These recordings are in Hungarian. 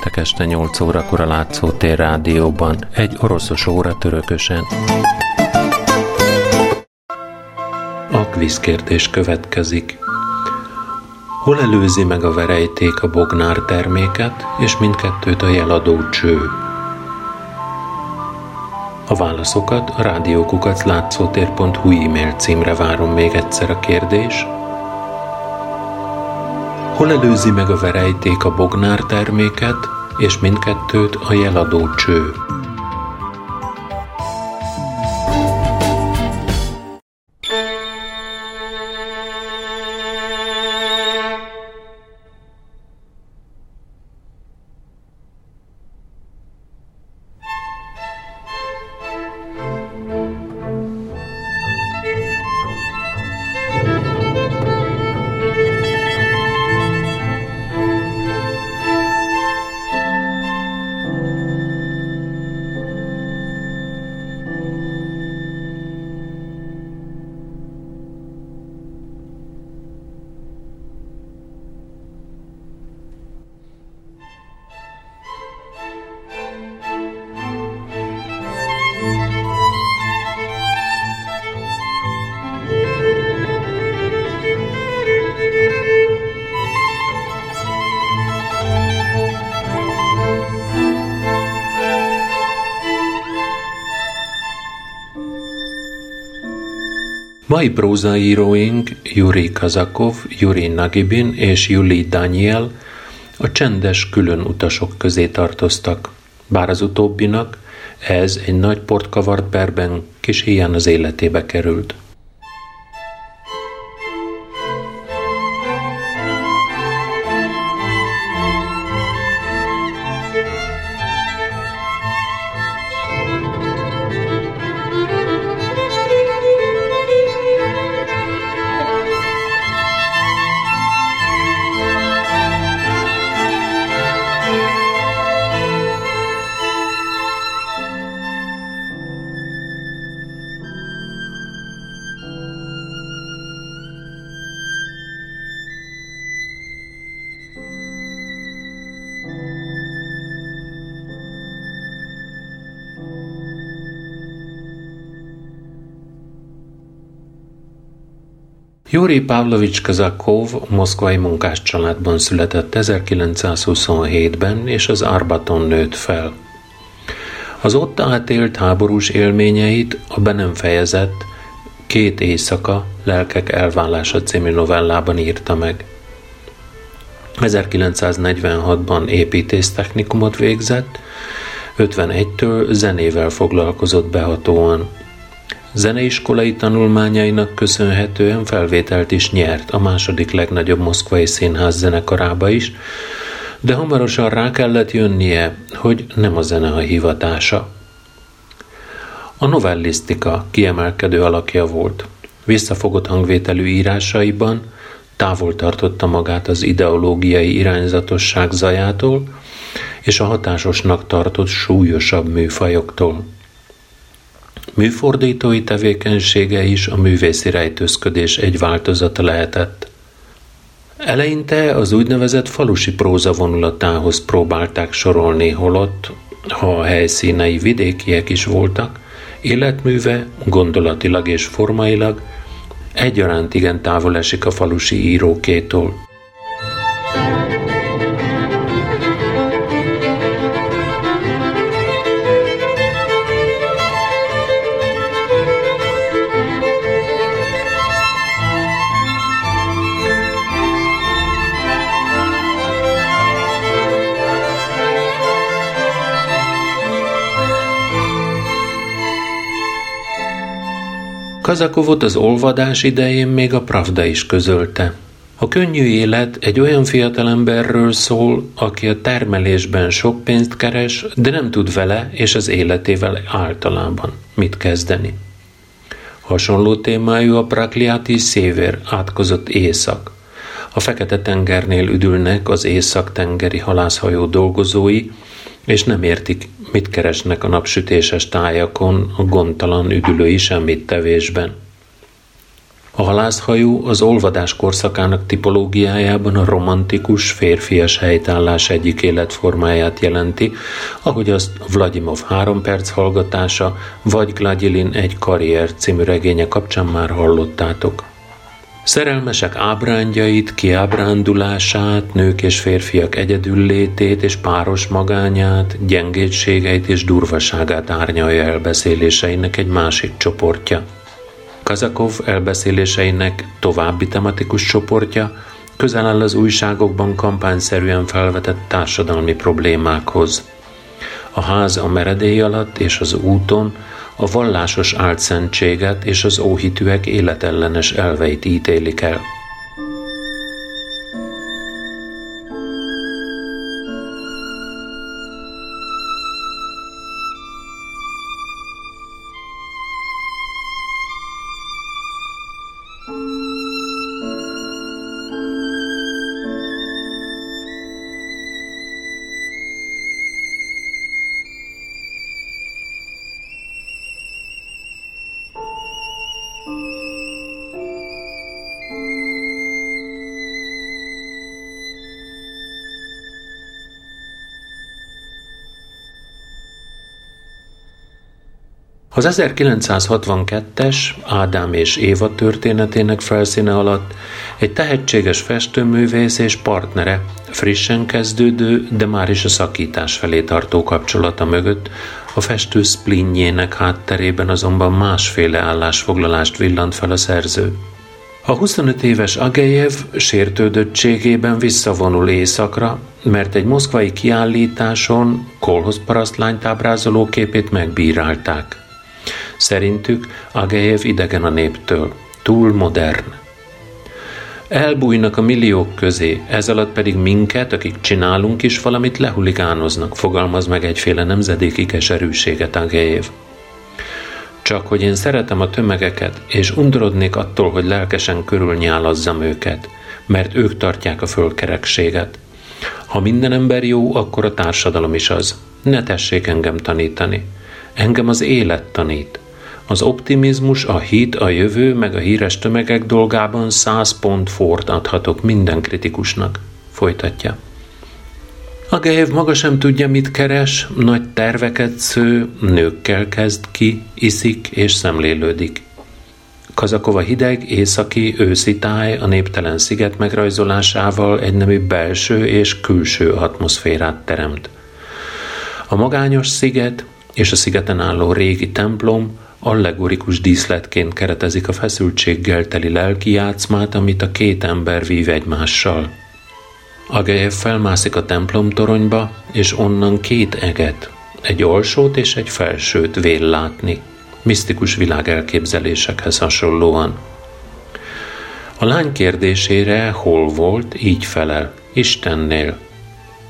Péntek este 8 órakor a Látszótér rádióban, egy oroszos óra törökösen. A kvízkérdés következik. Hol előzi meg a verejték a bognár terméket, és mindkettőt a jeladó cső? A válaszokat a rádiókukat látszótér.hu e-mail címre várom még egyszer a kérdés. Hol előzi meg a verejték a bognár terméket, és mindkettőt a jeladó cső? Mai prózaíróink Yuri Kazakov, Yuri Nagibin és Yuli Daniel a csendes külön utasok közé tartoztak, bár az utóbbinak ez egy nagy portkavart perben kis hián az életébe került. Yuri Pavlovich Kazakov moszkvai munkáscsaládban született 1927-ben, és az Arbaton nőtt fel. Az ott átélt háborús élményeit a be nem fejezett Két éjszaka, lelkek elvállása című novellában írta meg. 1946-ban építésztechnikumot végzett, 51-től zenével foglalkozott behatóan. Zeneiskolai tanulmányainak köszönhetően felvételt is nyert a második legnagyobb moszkvai színház zenekarába is, de hamarosan rá kellett jönnie, hogy nem a zene a hivatása. A novellisztika kiemelkedő alakja volt. Visszafogott hangvételű írásaiban távol tartotta magát az ideológiai irányzatosság zajától és a hatásosnak tartott súlyosabb műfajoktól. Műfordítói tevékenysége is a művészi rejtőzködés egy változata lehetett. Eleinte az úgynevezett falusi próza vonulatához próbálták sorolni, holott, ha a helyszínei vidékiek is voltak, életműve gondolatilag és formailag egyaránt igen távol esik a falusi írókétól. Kazakovot az olvadás idején még a Pravda is közölte. A könnyű élet egy olyan fiatalemberről szól, aki a termelésben sok pénzt keres, de nem tud vele és az életével általában mit kezdeni. Hasonló témájú a Prakliati Széver átkozott éjszak. A Fekete-tengernél üdülnek az észak-tengeri halászhajó dolgozói, és nem értik, mit keresnek a napsütéses tájakon a gondtalan üdülői semmit tevésben. A halászhajó az olvadás korszakának tipológiájában a romantikus, férfias helytállás egyik életformáját jelenti, ahogy azt Vladimov három perc hallgatása, vagy Gladilin egy karrier című regénye kapcsán már hallottátok. Szerelmesek ábrándjait, kiábrándulását, nők és férfiak egyedüllétét és páros magányát, gyengétségeit és durvaságát árnyalja elbeszéléseinek egy másik csoportja. Kazakov elbeszéléseinek további tematikus csoportja közel áll az újságokban kampányszerűen felvetett társadalmi problémákhoz. A ház a meredély alatt és az úton a vallásos áltszentséget és az óhitűek életellenes elveit ítélik el. Az 1962-es Ádám és Éva történetének felszíne alatt egy tehetséges festőművész és partnere frissen kezdődő, de már is a szakítás felé tartó kapcsolata mögött a festő splinjének hátterében azonban másféle állásfoglalást villant fel a szerző. A 25 éves Agejev sértődöttségében visszavonul éjszakra, mert egy moszkvai kiállításon kolhoz parasztlányt ábrázoló képét megbírálták. Szerintük Agejev idegen a néptől, túl modern. Elbújnak a milliók közé, ez alatt pedig minket, akik csinálunk is valamit, lehuligánoznak, fogalmaz meg egyféle nemzedéki keserűséget Agejev. Csak hogy én szeretem a tömegeket, és undorodnék attól, hogy lelkesen körülnyálazzam őket, mert ők tartják a fölkerekséget. Ha minden ember jó, akkor a társadalom is az. Ne tessék engem tanítani. Engem az élet tanít. Az optimizmus, a hit, a jövő, meg a híres tömegek dolgában száz pont fort adhatok minden kritikusnak. Folytatja. A Gejev maga sem tudja, mit keres, nagy terveket sző, nőkkel kezd ki, iszik és szemlélődik. Kazakova hideg, északi, őszi táj a néptelen sziget megrajzolásával egy nemű belső és külső atmoszférát teremt. A magányos sziget és a szigeten álló régi templom allegorikus díszletként keretezik a feszültséggel teli lelki játszmát, amit a két ember vív egymással. Agejev felmászik a templom toronyba, és onnan két eget, egy alsót és egy felsőt vél látni, misztikus világelképzelésekhez hasonlóan. A lány kérdésére hol volt, így felel, Istennél,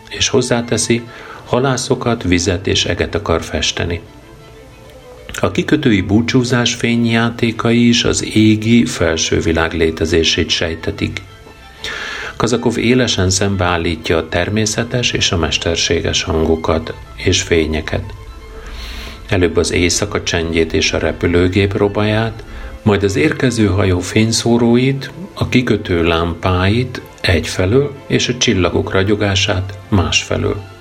és hozzáteszi, halászokat, vizet és eget akar festeni. A kikötői búcsúzás fényjátékai is az égi felső világ létezését sejtetik. Kazakov élesen szembeállítja a természetes és a mesterséges hangokat és fényeket. Előbb az éjszaka csendjét és a repülőgép robaját, majd az érkező hajó fényszóróit, a kikötő lámpáit egyfelől és a csillagok ragyogását másfelől.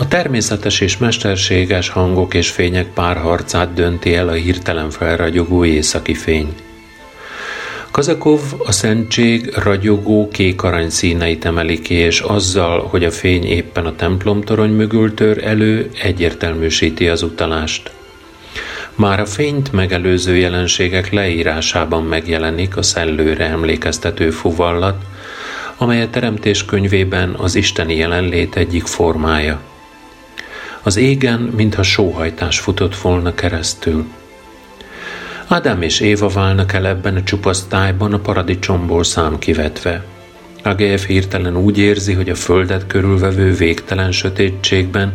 A természetes és mesterséges hangok és fények párharcát dönti el a hirtelen felragyogó északi fény. Kazakov a szentség ragyogó kék arany színeit emeli ki, és azzal, hogy a fény éppen a templomtorony mögül tör elő, egyértelműsíti az utalást. Már a fényt megelőző jelenségek leírásában megjelenik a szellőre emlékeztető fuvallat, amely a teremtés könyvében az isteni jelenlét egyik formája. Az égen, mintha sóhajtás futott volna keresztül. Ádám és Éva válnak el ebben a csupasztályban a paradicsomból szám kivetve. Agejev hirtelen úgy érzi, hogy a földet körülvevő végtelen sötétségben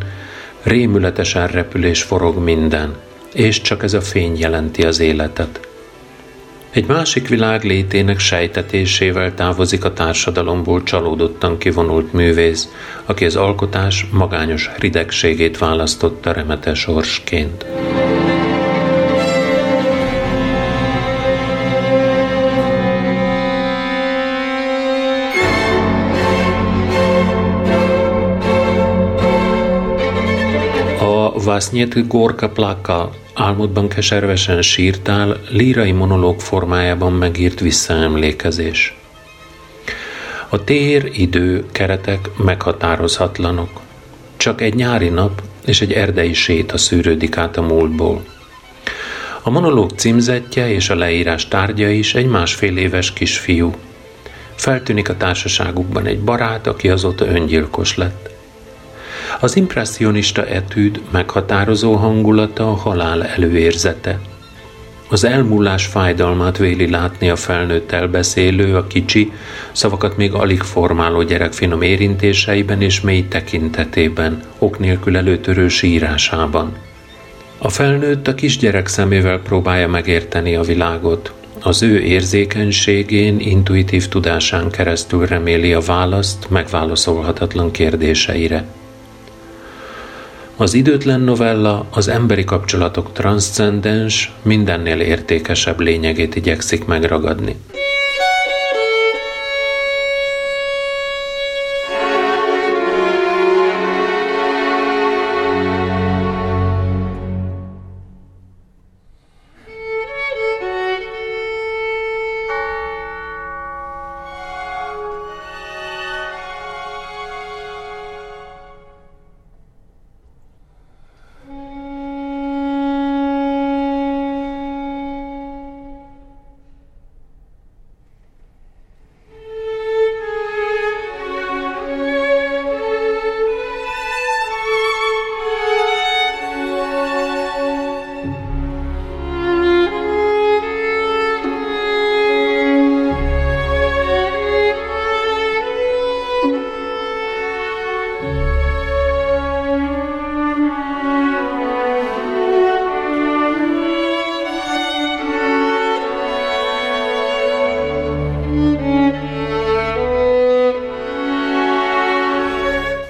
rémületesen repülés forog minden, és csak ez a fény jelenti az életet. Egy másik világ létének sejtetésével távozik a társadalomból csalódottan kivonult művész, aki az alkotás magányos ridegségét választotta remete sorsként. Vasznyét Gorka Plaka álmodban keservesen sírtál, lírai monológ formájában megírt visszaemlékezés. A tér, idő, keretek meghatározhatlanok. Csak egy nyári nap és egy erdei séta szűrődik át a múltból. A monológ címzetje és a leírás tárgya is egy másfél éves kisfiú. Feltűnik a társaságukban egy barát, aki azóta öngyilkos lett. Az impressionista etűd meghatározó hangulata a halál előérzete. Az elmúlás fájdalmát véli látni a felnőtt elbeszélő, a kicsi, szavakat még alig formáló gyerek finom érintéseiben és mély tekintetében, ok nélkül előtörő sírásában. A felnőtt a kisgyerek szemével próbálja megérteni a világot, az ő érzékenységén, intuitív tudásán keresztül reméli a választ megválaszolhatatlan kérdéseire. Az időtlen novella az emberi kapcsolatok transzcendens, mindennél értékesebb lényegét igyekszik megragadni.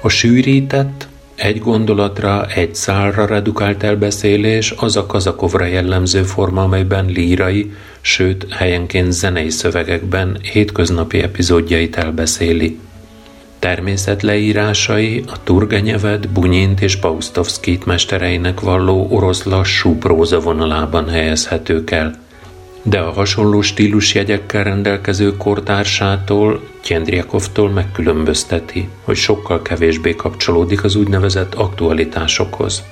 A sűrített, egy gondolatra, egy szálra redukált elbeszélés az a kazakovra jellemző forma, amelyben lírai, sőt helyenként zenei szövegekben hétköznapi epizódjait elbeszéli. Természetleírásai a Turgenyevet, Bunyint és Paustovszkit mestereinek valló orosz lassú próza vonalában helyezhetők el – de a hasonló stílusjegyekkel rendelkező kortársától, Tjendriakovtól megkülönbözteti, hogy sokkal kevésbé kapcsolódik az úgynevezett aktualitásokhoz.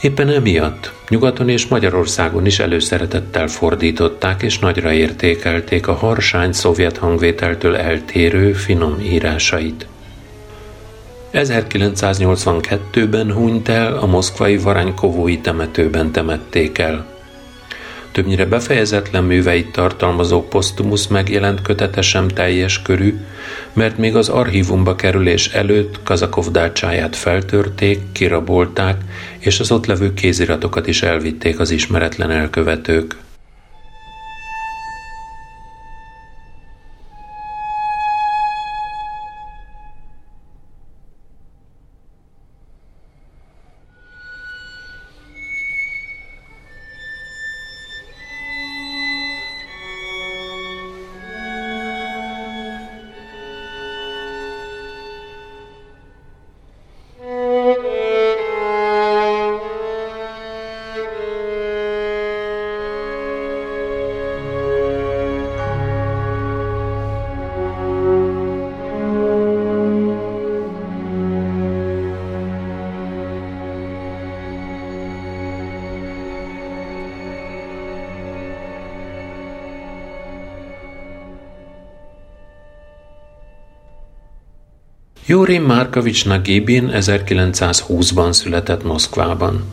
Éppen emiatt nyugaton és Magyarországon is előszeretettel fordították és nagyra értékelték a harsány szovjet hangvételtől eltérő finom írásait. 1982-ben hunyt el a moszkvai Varanykovói temetőben temették el – többnyire befejezetlen műveit tartalmazó posztumusz megjelent kötete sem teljes körű, mert még az archívumba kerülés előtt Kazakov dácsáját feltörték, kirabolták, és az ott levő kéziratokat is elvitték az ismeretlen elkövetők. Juri Markovics Nagibin 1920-ban született Moszkvában.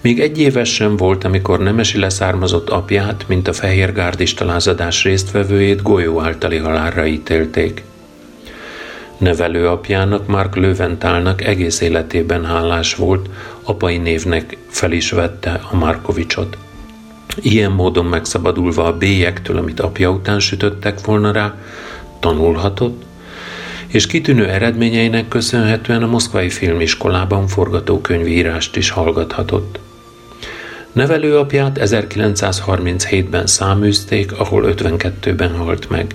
Még egy éves sem volt, amikor nemesi leszármazott apját, mint a fehérgárdista lázadás résztvevőjét golyó általi halálra ítélték. Nevelő apjának, Mark Löventálnak egész életében hálás volt, apai névnek fel is vette a Markovicsot. Ilyen módon megszabadulva a bélyektől, amit apja után sütöttek volna rá, tanulhatott, és kitűnő eredményeinek köszönhetően a Moszkvai Filmiskolában forgatókönyvírást is hallgathatott. Nevelőapját 1937-ben száműzték, ahol 52-ben halt meg.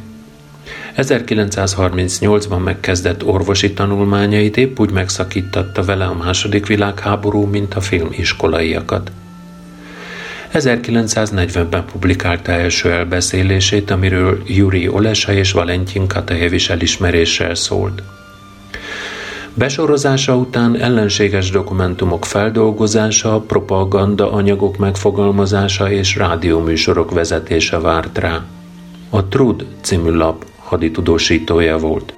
1938-ban megkezdett orvosi tanulmányait épp úgy megszakítatta vele a második világháború, mint a filmiskolaiakat. 1940-ben publikálta első elbeszélését, amiről Yuri Olesa és Valentin Katajevis elismeréssel szólt. Besorozása után ellenséges dokumentumok feldolgozása, propaganda anyagok megfogalmazása és rádióműsorok vezetése várt rá. A Trud című lap haditudósítója volt.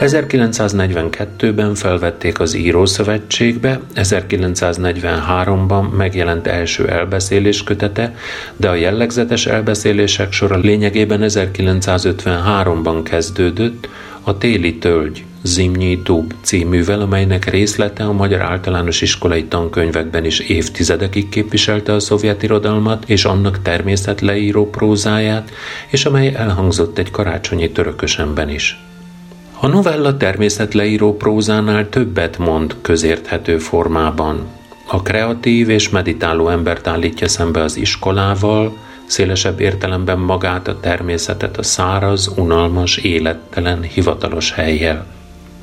1942-ben felvették az Írószövetségbe, 1943-ban megjelent első elbeszélés kötete, de a jellegzetes elbeszélések sora lényegében 1953-ban kezdődött a Téli Tölgy Zimnyi Dub cíművel, amelynek részlete a magyar általános iskolai tankönyvekben is évtizedekig képviselte a szovjet irodalmat és annak természetleíró prózáját, és amely elhangzott egy karácsonyi törökösemben is. A novella természetleíró prózánál többet mond közérthető formában. A kreatív és meditáló embert állítja szembe az iskolával, szélesebb értelemben magát a természetet a száraz, unalmas, élettelen, hivatalos helyjel.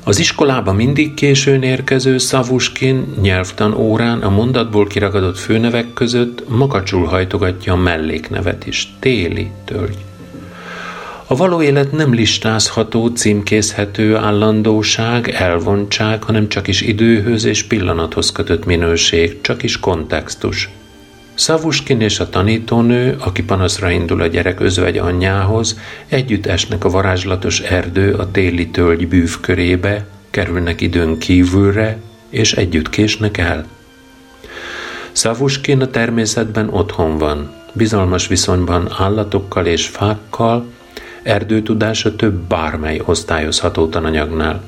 Az iskolába mindig későn érkező Szavuskin nyelvtan órán a mondatból kiragadott főnevek között makacsul hajtogatja a melléknevet is, téli tölgy. A való élet nem listázható, címkézhető állandóság, elvontság, hanem csak is időhöz és pillanathoz kötött minőség, csak is kontextus. Szavuskin és a tanítónő, aki panaszra indul a gyerek özvegy anyjához, együtt esnek a varázslatos erdő a téli tölgy bűv körébe, kerülnek időn kívülre, és együtt késnek el. Szavuskin a természetben otthon van, bizalmas viszonyban állatokkal és fákkal, erdőtudása több bármely osztályozható tananyagnál.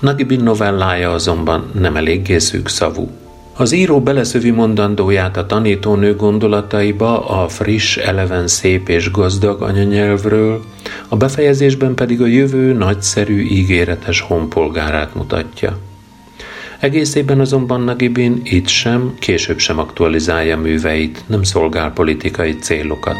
Nagibin novellája azonban nem eléggé szavú. Az író beleszövi mondandóját a tanítónő gondolataiba a friss, eleven, szép és gazdag anyanyelvről, a befejezésben pedig a jövő nagyszerű, ígéretes honpolgárát mutatja. Egészében azonban Nagibin itt sem, később sem aktualizálja műveit, nem szolgál politikai célokat.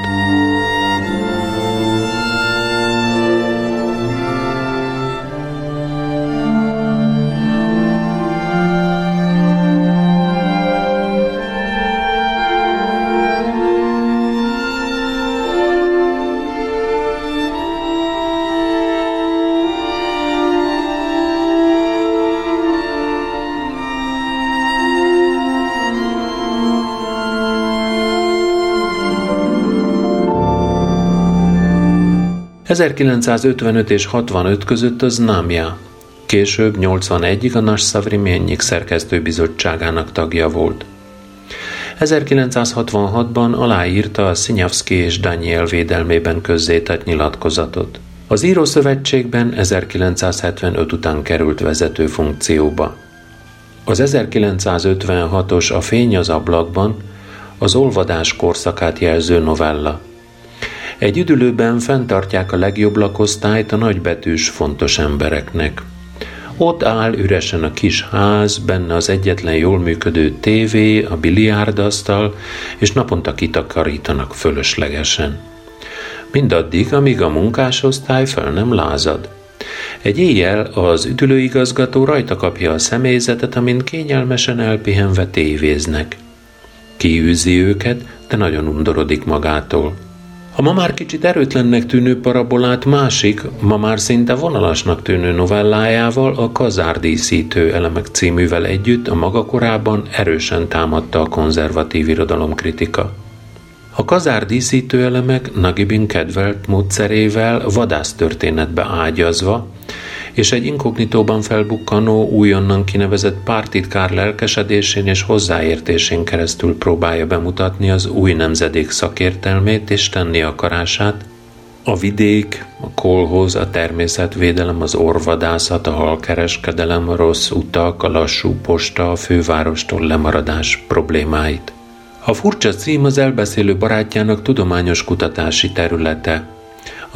1955 és 65 között az Námja, később 81-ig a Nas Savriményik szerkesztőbizottságának tagja volt. 1966-ban aláírta a Szinyavszki és Daniel védelmében közzétett nyilatkozatot. Az Írószövetségben 1975 után került vezető funkcióba. Az 1956-os A fény az ablakban az olvadás korszakát jelző novella – egy üdülőben fenntartják a legjobb lakosztályt a nagybetűs fontos embereknek. Ott áll üresen a kis ház, benne az egyetlen jól működő tévé, a biliárdasztal, és naponta kitakarítanak fölöslegesen. Mindaddig, amíg a munkásosztály fel nem lázad. Egy éjjel az üdülőigazgató rajta kapja a személyzetet, amint kényelmesen elpihenve tévéznek. Kiűzi őket, de nagyon undorodik magától. A ma már kicsit erőtlennek tűnő parabolát másik, ma már szinte vonalasnak tűnő novellájával, a Kazárdíszítő elemek cíművel együtt a maga korában erősen támadta a konzervatív irodalomkritika. A kazárdíszítő elemek Nagibin kedvelt módszerével vadásztörténetbe ágyazva, és egy inkognitóban felbukkanó, újonnan kinevezett pártitkár lelkesedésén és hozzáértésén keresztül próbálja bemutatni az új nemzedék szakértelmét és tenni akarását, a vidék, a kolhoz, a természetvédelem, az orvadászat, a halkereskedelem, a rossz utak, a lassú posta, a fővárostól lemaradás problémáit. A furcsa cím az elbeszélő barátjának tudományos kutatási területe.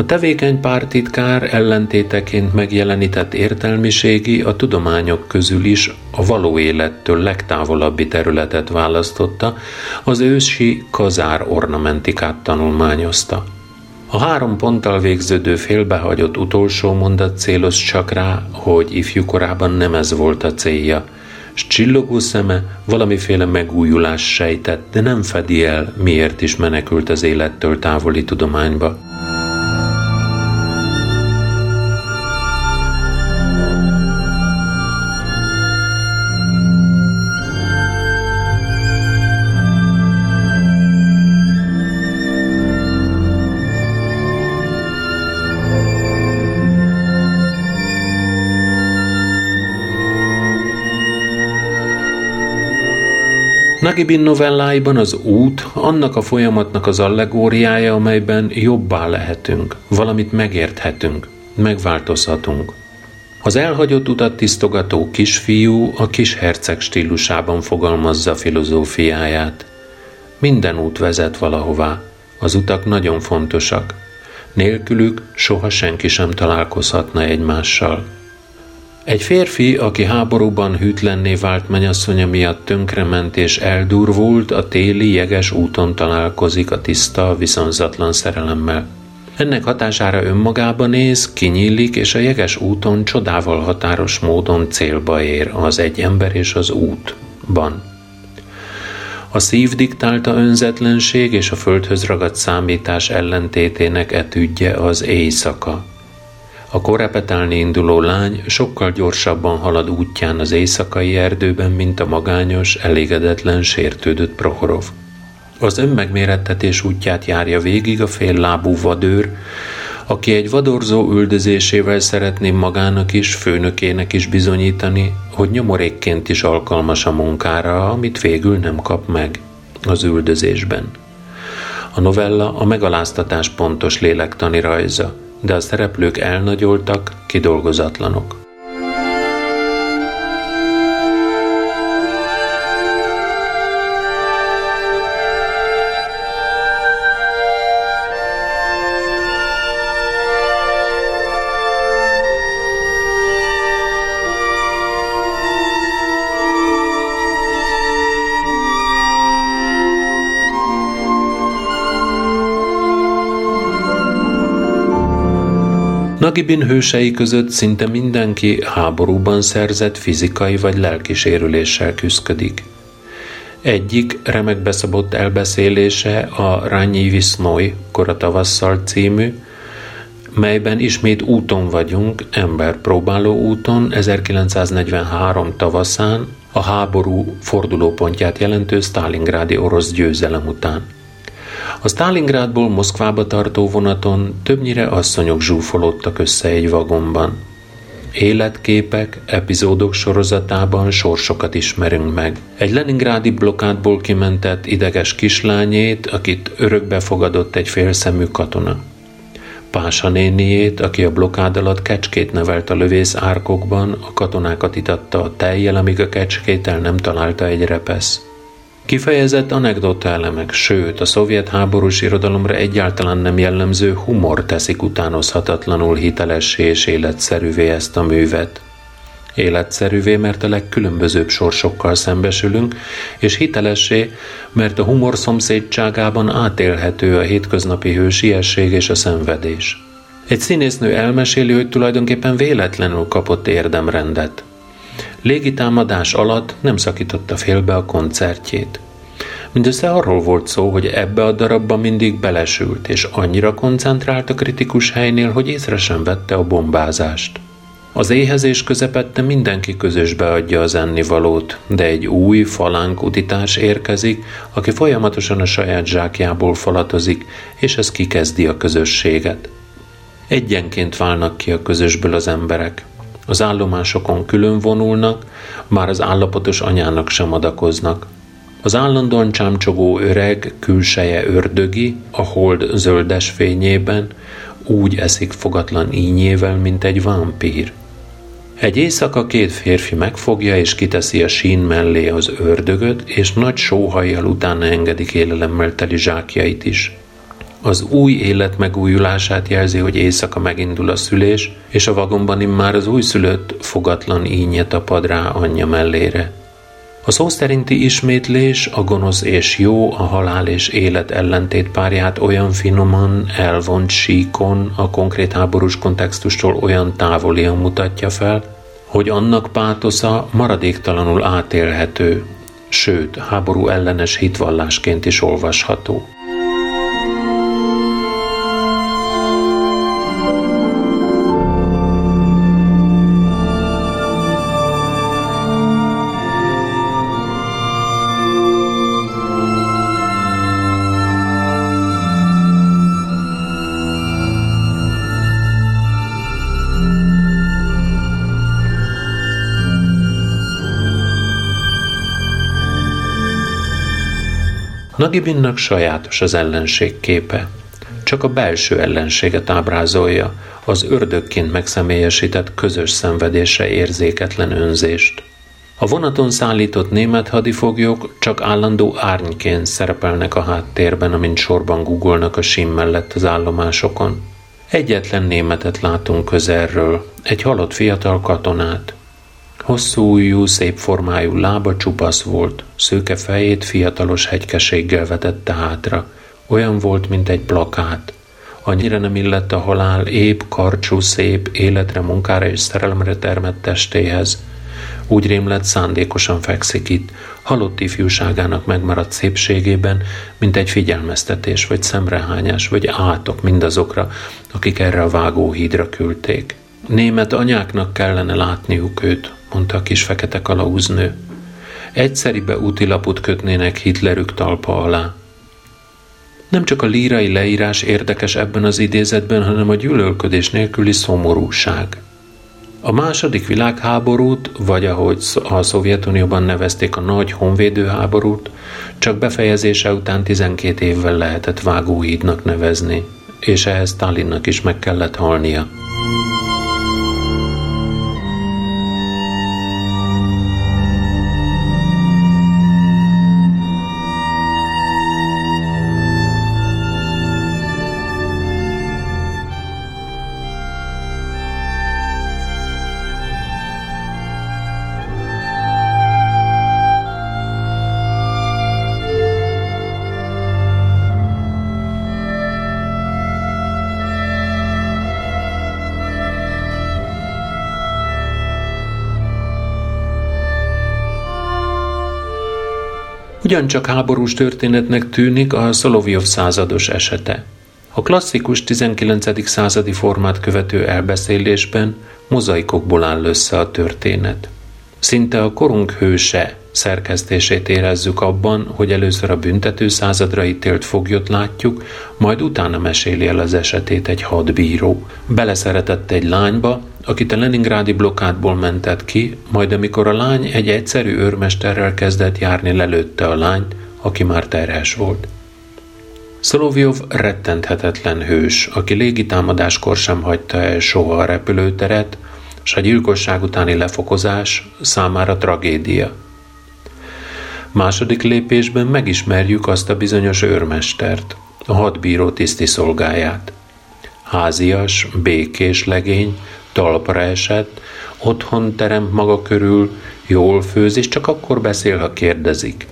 A tevékeny pártitkár ellentéteként megjelenített értelmiségi a tudományok közül is a való élettől legtávolabbi területet választotta, az ősi kazár ornamentikát tanulmányozta. A három ponttal végződő félbehagyott utolsó mondat célos csak rá, hogy ifjúkorában nem ez volt a célja, s csillogó szeme valamiféle megújulás sejtett, de nem fedi el, miért is menekült az élettől távoli tudományba. Nagibin novelláiban az út annak a folyamatnak az allegóriája, amelyben jobbá lehetünk, valamit megérthetünk, megváltozhatunk. Az elhagyott utat tisztogató kisfiú a kis herceg stílusában fogalmazza filozófiáját. Minden út vezet valahová, az utak nagyon fontosak. Nélkülük soha senki sem találkozhatna egymással. Egy férfi, aki háborúban hűtlenné vált menyasszonya miatt tönkrement és eldurvult, a téli jeges úton találkozik a tiszta, viszonzatlan szerelemmel. Ennek hatására önmagába néz, kinyílik, és a jeges úton csodával határos módon célba ér az egy ember és az útban. A szív diktálta önzetlenség és a földhöz ragadt számítás ellentétének etüdje az éjszaka – a korepetálni induló lány sokkal gyorsabban halad útján az éjszakai erdőben, mint a magányos, elégedetlen, sértődött Prohorov. Az önmegmérettetés útját járja végig a fél lábú vadőr, aki egy vadorzó üldözésével szeretné magának is, főnökének is bizonyítani, hogy nyomorékként is alkalmas a munkára, amit végül nem kap meg az üldözésben. A novella a megaláztatás pontos lélektani rajza – de a szereplők elnagyoltak, kidolgozatlanok. Nagibin hősei között szinte mindenki háborúban szerzett fizikai vagy lelki sérüléssel küzdik. Egyik remek beszabott elbeszélése a Rányi Visznói Kora tavasszal című, melyben ismét úton vagyunk, emberpróbáló úton 1943 tavaszán, a háború fordulópontját jelentő Stalingrádi orosz győzelem után. A Stalingrádból Moszkvába tartó vonaton többnyire asszonyok zsúfolódtak össze egy vagonban. Életképek, epizódok sorozatában sorsokat ismerünk meg. Egy leningrádi blokádból kimentett ideges kislányét, akit örökbe fogadott egy félszemű katona. Pása néniét, aki a blokád alatt kecskét nevelt a lövész árkokban, a katonákat itatta a tejjel, amíg a kecskét el nem találta egy repesz. Kifejezett anekdota elemek, sőt, a szovjet háborús irodalomra egyáltalán nem jellemző humor teszik utánozhatatlanul hitelessé és életszerűvé ezt a művet. Életszerűvé, mert a legkülönbözőbb sorsokkal szembesülünk, és hitelessé, mert a humor szomszédságában átélhető a hétköznapi hősiesség és a szenvedés. Egy színésznő elmeséli, hogy tulajdonképpen véletlenül kapott érdemrendet – Légitámadás alatt nem szakította félbe a koncertjét. Mindössze arról volt szó, hogy ebbe a darabba mindig belesült, és annyira koncentrált a kritikus helynél, hogy észre sem vette a bombázást. Az éhezés közepette mindenki közösbe adja az ennivalót, de egy új falánk utitás érkezik, aki folyamatosan a saját zsákjából falatozik, és ez kikezdi a közösséget. Egyenként válnak ki a közösből az emberek. Az állomásokon külön vonulnak, már az állapotos anyának sem adakoznak. Az állandóan csámcsogó öreg külseje ördögi, a hold zöldes fényében, úgy eszik fogatlan ínyével, mint egy vámpír. Egy éjszaka két férfi megfogja és kiteszi a sín mellé az ördögöt, és nagy sóhajjal utána engedik élelemmel teli zsákjait is. Az új élet megújulását jelzi, hogy éjszaka megindul a szülés, és a vagonban immár az újszülött fogatlan ínye tapad rá anyja mellére. A szó szerinti ismétlés a gonosz és jó, a halál és élet ellentét párját olyan finoman, elvont síkon, a konkrét háborús kontextustól olyan távolian mutatja fel, hogy annak pátosza maradéktalanul átélhető, sőt, háború ellenes hitvallásként is olvasható. Nagibinnak sajátos az ellenség képe. Csak a belső ellenséget ábrázolja, az ördögként megszemélyesített közös szenvedése érzéketlen önzést. A vonaton szállított német hadifoglyok csak állandó árnyként szerepelnek a háttérben, amint sorban guggolnak a sim mellett az állomásokon. Egyetlen németet látunk közelről, egy halott fiatal katonát. Hosszú ujjú, szép formájú lába csupasz volt, szőke fejét fiatalos hegykeséggel vetette hátra. Olyan volt, mint egy plakát. Annyira nem illett a halál épp, karcsú, szép, életre, munkára és szerelemre termett testéhez. Úgy rémlett, szándékosan fekszik itt, halott ifjúságának megmaradt szépségében, mint egy figyelmeztetés, vagy szemrehányás, vagy átok mindazokra, akik erre a vágóhídra küldték. Német anyáknak kellene látniuk őt, mondta a kis fekete kalauznő. Egyszeribe útilaput kötnének Hitlerük talpa alá. Nem csak a lírai leírás érdekes ebben az idézetben, hanem a gyűlölködés nélküli szomorúság. A második világháborút, vagy ahogy a Szovjetunióban nevezték a nagy honvédőháborút, csak befejezése után 12 évvel lehetett vágóhídnak nevezni, és ehhez Stalinnak is meg kellett halnia. Ugyancsak háborús történetnek tűnik a Szolovjov százados esete. A klasszikus 19. századi formát követő elbeszélésben mozaikokból áll össze a történet. Szinte a korunk hőse szerkesztését érezzük abban, hogy először a büntető századra ítélt foglyot látjuk, majd utána meséli el az esetét egy hadbíró. Beleszeretett egy lányba, akit a Leningrádi blokkádból mentett ki, majd amikor a lány egy egyszerű őrmesterrel kezdett járni, lelőtte a lányt, aki már terhes volt. Szolovjov rettenthetetlen hős, aki légitámadáskor sem hagyta el soha a repülőteret, s a gyilkosság utáni lefokozás számára tragédia. Második lépésben megismerjük azt a bizonyos őrmestert, a hadbíró tiszti szolgáját. Házias, békés legény, talpra esett, otthon teremt maga körül, jól főz, és csak akkor beszél, ha kérdezik.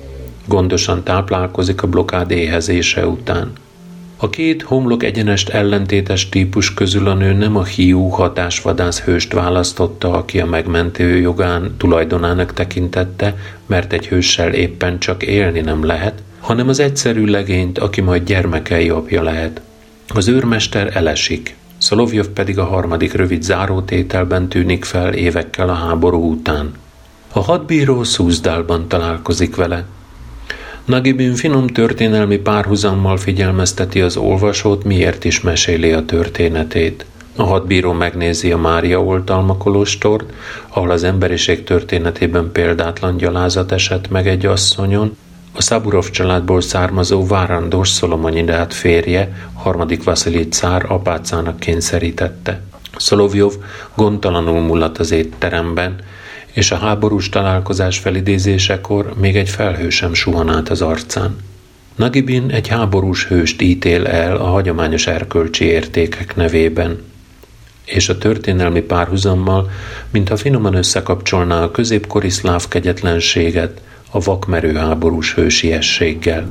Gondosan táplálkozik a blokád éhezése után. A két homlok egyenest ellentétes típus közül a nő nem a hiú hatásvadász hőst választotta, aki a megmentő jogán tulajdonának tekintette, mert egy hőssel éppen csak élni nem lehet, hanem az egyszerű legényt, aki majd gyermekei apja lehet. Az őrmester elesik, Szolovjov pedig a harmadik rövid zárótételben tűnik fel évekkel a háború után. A hadbíró Szúzdálban találkozik vele. Nagibin finom történelmi párhuzammal figyelmezteti az olvasót, miért is meséli a történetét. A hadbíró megnézi a Mária oltalma kolostort, ahol az emberiség történetében példátlan gyalázat esett meg egy asszonyon, a Szaburov családból származó várandós Szolomonidát férje, harmadik Vasili cár apácának kényszerítette. Szolovjov gondtalanul mulat az étteremben, és a háborús találkozás felidézésekor még egy felhő sem suhan át az arcán. Nagibin egy háborús hőst ítél el a hagyományos erkölcsi értékek nevében, és a történelmi párhuzammal, mintha finoman összekapcsolná a középkori szláv kegyetlenséget a vakmerő háborús hősiességgel.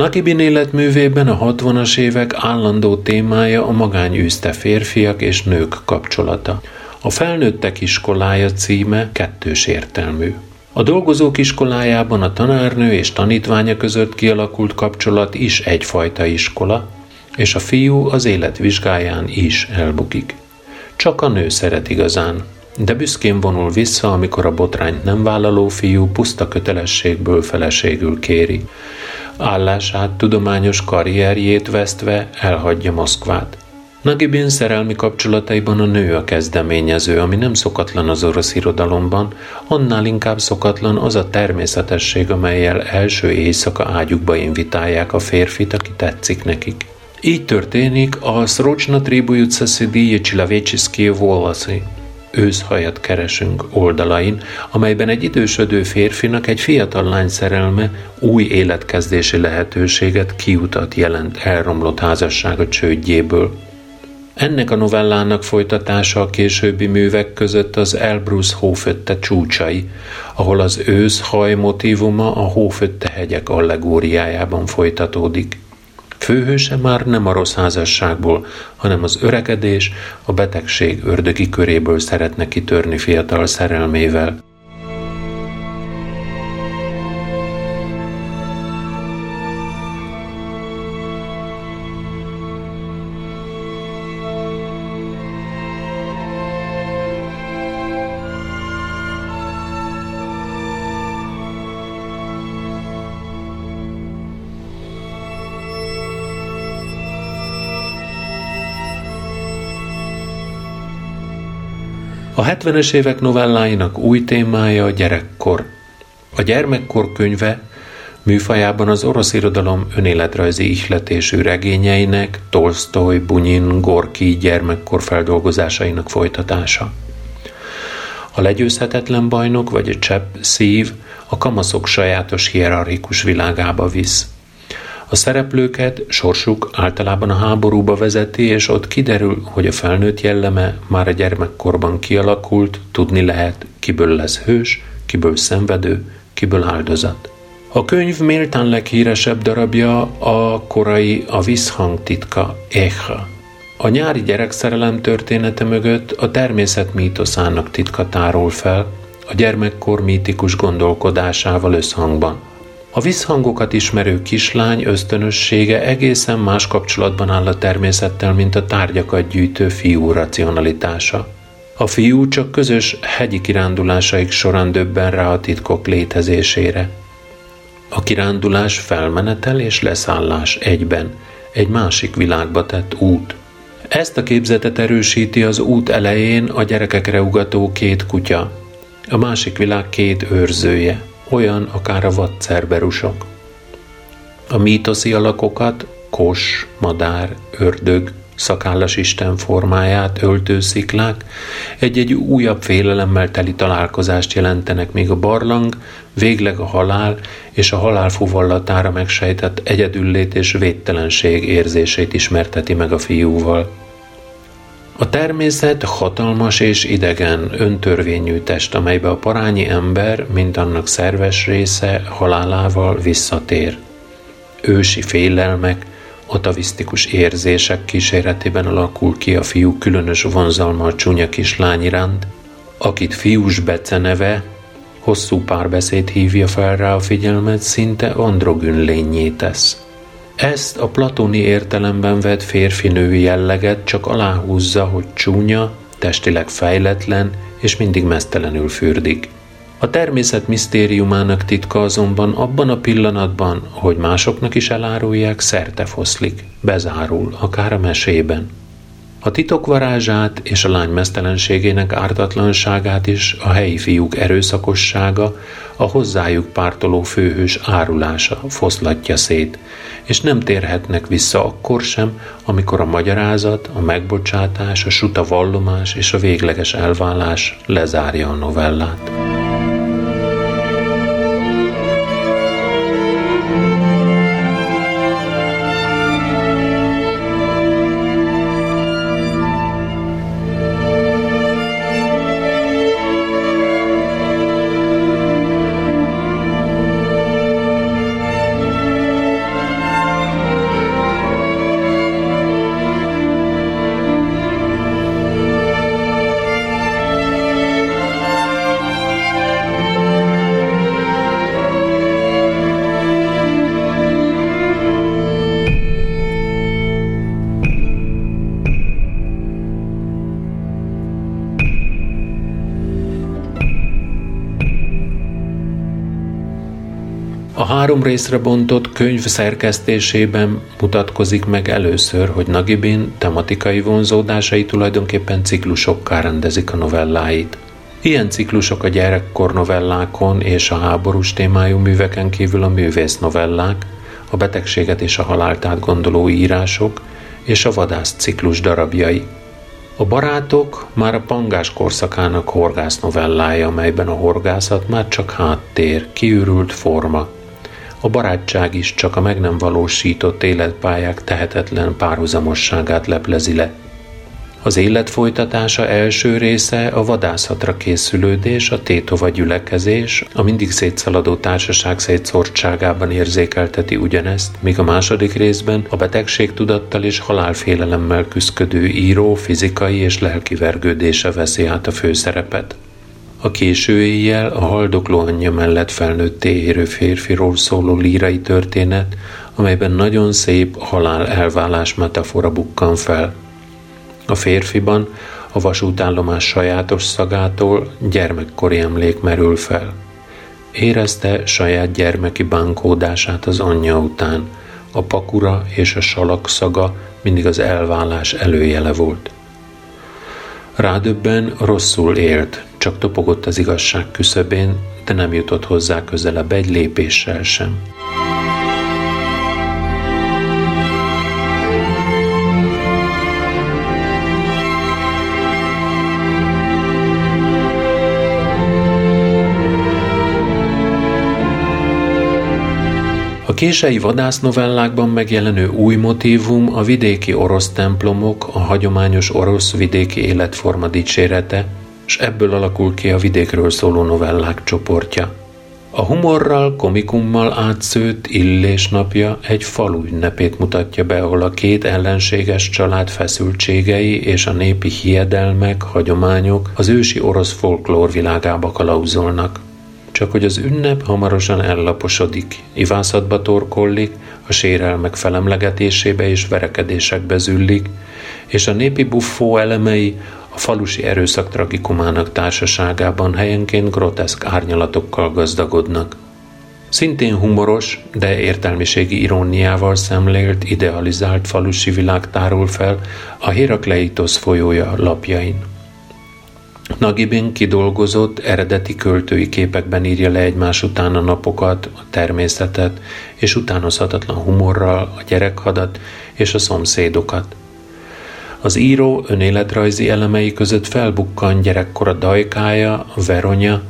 Nakibin életművében a 60-as évek állandó témája a magányűzte férfiak és nők kapcsolata. A felnőttek iskolája címe kettős értelmű. A dolgozók iskolájában a tanárnő és tanítványa között kialakult kapcsolat is egyfajta iskola, és a fiú az élet vizsgáján is elbukik. Csak a nő szeret igazán, de büszkén vonul vissza, amikor a botrányt nem vállaló fiú puszta kötelességből feleségül kéri állását, tudományos karrierjét vesztve elhagyja Moszkvát. Nagibin szerelmi kapcsolataiban a nő a kezdeményező, ami nem szokatlan az orosz irodalomban, annál inkább szokatlan az a természetesség, amelyel első éjszaka ágyukba invitálják a férfit, aki tetszik nekik. Így történik a Srocsna Tribujut Szeszidíje Csilavécsiszki Volaszi, őszhajat keresünk oldalain, amelyben egy idősödő férfinak egy fiatal lány szerelme új életkezdési lehetőséget, kiutat jelent elromlott házassága csődjéből. Ennek a novellának folytatása a későbbi művek között az Elbrus hófötte csúcsai, ahol az őszhaj motívuma a hófötte hegyek allegóriájában folytatódik. Főhőse már nem a rossz házasságból, hanem az öregedés, a betegség ördögi köréből szeretne kitörni fiatal szerelmével. A 70-es évek novelláinak új témája a gyerekkor. A gyermekkor könyve műfajában az orosz irodalom önéletrajzi ihletésű regényeinek, Tolstoy, Bunyin, Gorki gyermekkor feldolgozásainak folytatása. A legyőzhetetlen bajnok vagy a csepp szív a kamaszok sajátos hierarchikus világába visz. A szereplőket sorsuk általában a háborúba vezeti, és ott kiderül, hogy a felnőtt jelleme már a gyermekkorban kialakult, tudni lehet, kiből lesz hős, kiből szenvedő, kiből áldozat. A könyv méltán leghíresebb darabja a korai A visszhang titka, Echa. A nyári gyerekszerelem története mögött a természet mítoszának titka tárol fel, a gyermekkor mítikus gondolkodásával összhangban – a visszhangokat ismerő kislány ösztönössége egészen más kapcsolatban áll a természettel, mint a tárgyakat gyűjtő fiú racionalitása. A fiú csak közös hegyi kirándulásaik során döbben rá a titkok létezésére. A kirándulás felmenetel és leszállás egyben, egy másik világba tett út. Ezt a képzetet erősíti az út elején a gyerekekre ugató két kutya, a másik világ két őrzője – olyan akár a vadcerberusok. A mítoszi alakokat, kos, madár, ördög, szakállas isten formáját öltő sziklák egy-egy újabb félelemmel teli találkozást jelentenek, míg a barlang végleg a halál és a halál fuvallatára megsejtett egyedüllét és védtelenség érzését ismerteti meg a fiúval. A természet hatalmas és idegen, öntörvényű test, amelybe a parányi ember, mint annak szerves része, halálával visszatér. Ősi félelmek, atavisztikus érzések kíséretében alakul ki a fiú különös vonzalma a csúnya kislány iránt, akit fiús Bece neve, Hosszú párbeszéd hívja fel rá a figyelmet, szinte androgyn lényé tesz. Ezt a platóni értelemben vett férfi-női jelleget csak aláhúzza, hogy csúnya, testileg fejletlen és mindig mesztelenül fürdik. A természet misztériumának titka azonban abban a pillanatban, hogy másoknak is elárulják, szerte foszlik, bezárul, akár a mesében. A titok varázsát és a lány mesztelenségének ártatlanságát is a helyi fiúk erőszakossága, a hozzájuk pártoló főhős árulása foszlatja szét, és nem térhetnek vissza akkor sem, amikor a magyarázat, a megbocsátás, a suta vallomás és a végleges elvállás lezárja a novellát. Három részre bontott könyv szerkesztésében mutatkozik meg először, hogy Nagibin tematikai vonzódásai tulajdonképpen ciklusokká rendezik a novelláit. Ilyen ciklusok a gyerekkor novellákon és a háborús témájú műveken kívül a művész novellák, a betegséget és a halált átgondoló írások és a vadász ciklus darabjai. A barátok már a pangás korszakának horgász novellája, amelyben a horgászat már csak háttér, kiürült forma – a barátság is csak a meg nem valósított életpályák tehetetlen párhuzamosságát leplezi le. Az élet folytatása első része a vadászatra készülődés, a tétova gyülekezés, a mindig szétszaladó társaság szétszórtságában érzékelteti ugyanezt, míg a második részben a betegség tudattal és halálfélelemmel küzdködő író fizikai és lelki vergődése veszi át a főszerepet. A késő éjjel a haldokló anyja mellett felnőtté érő férfiról szóló lírai történet, amelyben nagyon szép halál elválás metafora bukkan fel. A férfiban a vasútállomás sajátos szagától gyermekkori emlék merül fel. Érezte saját gyermeki bánkódását az anyja után, a pakura és a salak szaga mindig az elválás előjele volt. Rádöbben rosszul élt, csak topogott az igazság küszöbén, de nem jutott hozzá közelebb egy lépéssel sem. A kései vadásznovellákban megjelenő új motívum a vidéki orosz templomok, a hagyományos orosz vidéki életforma dicsérete, és ebből alakul ki a vidékről szóló novellák csoportja. A humorral, komikummal átszőtt Illés napja egy falu ünnepét mutatja be, ahol a két ellenséges család feszültségei és a népi hiedelmek, hagyományok az ősi orosz folklór világába kalauzolnak. Csak hogy az ünnep hamarosan ellaposodik, ivászatba torkollik, a sérelmek felemlegetésébe és verekedésekbe züllik, és a népi buffó elemei a falusi erőszak tragikumának társaságában helyenként groteszk árnyalatokkal gazdagodnak. Szintén humoros, de értelmiségi iróniával szemlélt, idealizált falusi világ tárul fel a Herakleitos folyója lapjain. Nagibin kidolgozott, eredeti költői képekben írja le egymás után a napokat, a természetet, és utánozhatatlan humorral a gyerekhadat és a szomszédokat. Az író önéletrajzi elemei között felbukkan gyerekkora dajkája, Veronya,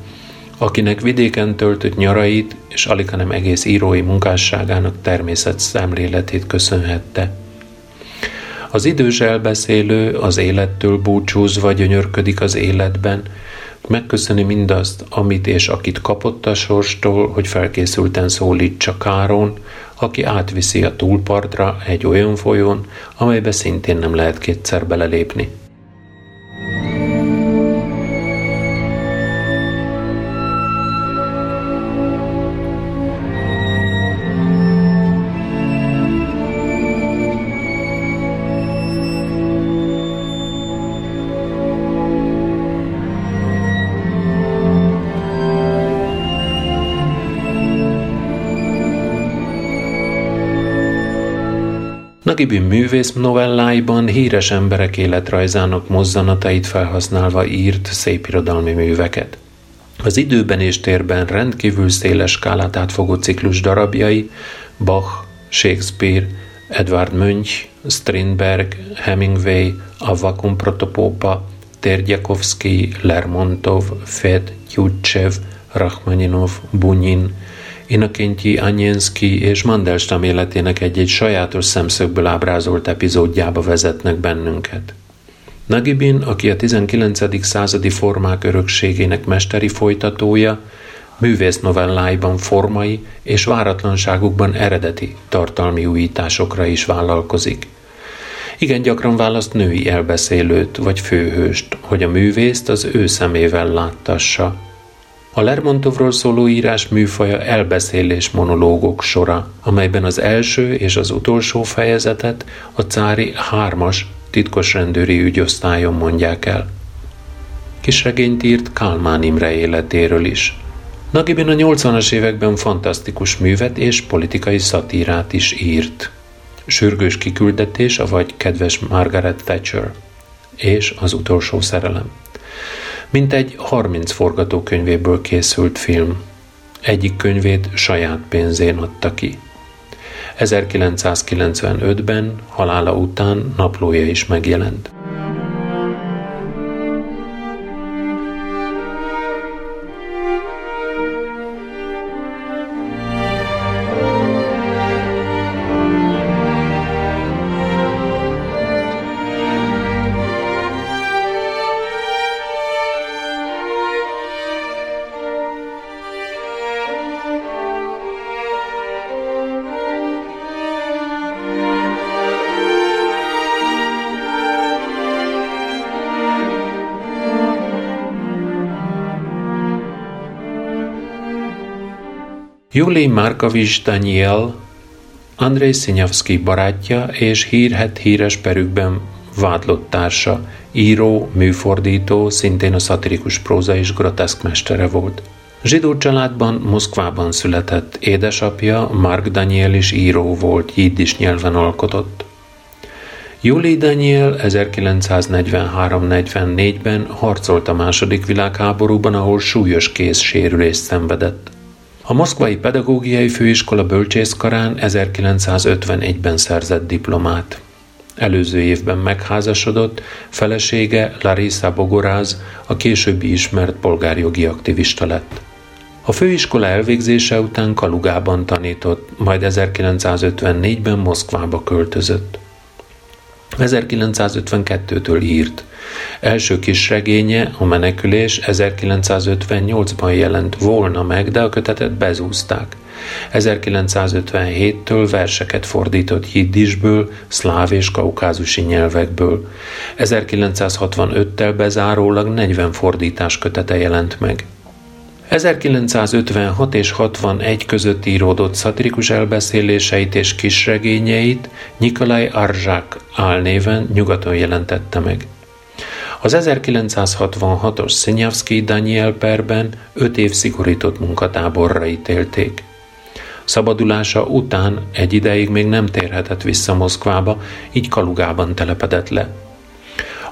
akinek vidéken töltött nyarait és alig nem egész írói munkásságának természet szemléletét köszönhette. Az idős elbeszélő az élettől búcsúzva gyönyörködik az életben, megköszöni mindazt, amit és akit kapott a sorstól, hogy felkészülten szólítsa Káron, aki átviszi a túlpartra egy olyan folyón, amelybe szintén nem lehet kétszer belelépni. Nagibin művész novelláiban híres emberek életrajzának mozzanatait felhasználva írt szépirodalmi műveket. Az időben és térben rendkívül széles skálát átfogó ciklus darabjai Bach, Shakespeare, Edvard Mönch, Strindberg, Hemingway, Avakum Protopopa, Terdjakovsky, Lermontov, Fed, Tyutchev, Rachmaninov, Bunyin, Inakentyi, Anyenszki és Mandelstam életének egy-egy sajátos szemszögből ábrázolt epizódjába vezetnek bennünket. Nagibin, aki a 19. századi formák örökségének mesteri folytatója, művész novelláiban formai és váratlanságukban eredeti tartalmi újításokra is vállalkozik. Igen gyakran választ női elbeszélőt vagy főhőst, hogy a művészt az ő szemével láttassa. A Lermontovról szóló írás műfaja elbeszélés monológok sora, amelyben az első és az utolsó fejezetet a cári hármas titkos rendőri ügyosztályon mondják el. Kisregényt írt Kálmán Imre életéről is. Nagibin a 80-as években fantasztikus művet és politikai szatírát is írt. Sürgős kiküldetés, vagy Kedves Margaret Thatcher és Az utolsó szerelem. Mint egy 30 forgatókönyvéből készült film. Egyik könyvét saját pénzén adta ki. 1995-ben halála után naplója is megjelent. Júli Markovics Daniel, Andrei Szinyavszki barátja és hírhet híres perükben vádlott társa, író, műfordító, szintén a szatirikus próza és groteszk mestere volt. Zsidó családban Moszkvában született, édesapja Mark Daniel is író volt, jiddis nyelven alkotott. Júli Daniel 1943-44-ben harcolt a második világháborúban, ahol súlyos kézsérülést szenvedett. A Moszkvai Pedagógiai Főiskola bölcsészkarán 1951-ben szerzett diplomát. Előző évben megházasodott, felesége Larisa Bogoráz, a későbbi ismert polgárjogi aktivista lett. A főiskola elvégzése után Kalugában tanított, majd 1954-ben Moszkvába költözött. 1952-től írt. Első kis regénye, a menekülés 1958-ban jelent volna meg, de a kötetet bezúzták. 1957-től verseket fordított jiddisből, szláv és kaukázusi nyelvekből. 1965-tel bezárólag 40 fordítás kötete jelent meg. 1956 és 61 között íródott szatirikus elbeszéléseit és kisregényeit Nikolaj Arzsák álnéven nyugaton jelentette meg. Az 1966-os Szinyavszki Daniel perben öt év szigorított munkatáborra ítélték. Szabadulása után egy ideig még nem térhetett vissza Moszkvába, így Kalugában telepedett le.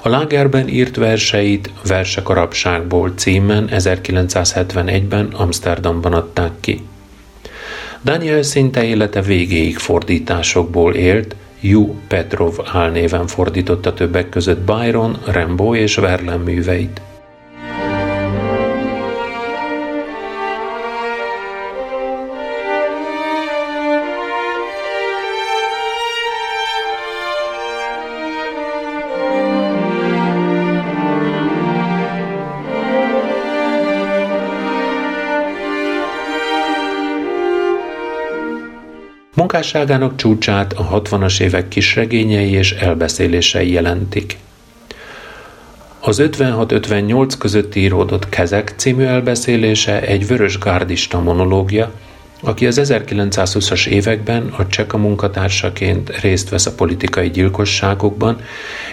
A lágerben írt verseit Versek a rabságból címen 1971-ben Amsterdamban adták ki. Daniel szinte élete végéig fordításokból élt, Ju Petrov álnéven fordította többek között Byron, Rambo és Verlaine műveit. Munkásságának csúcsát a 60-as évek kisregényei és elbeszélései jelentik. Az 56-58 között íródott Kezek című elbeszélése egy vörös gárdista monológia, aki az 1920-as években a Cseka munkatársaként részt vesz a politikai gyilkosságokban,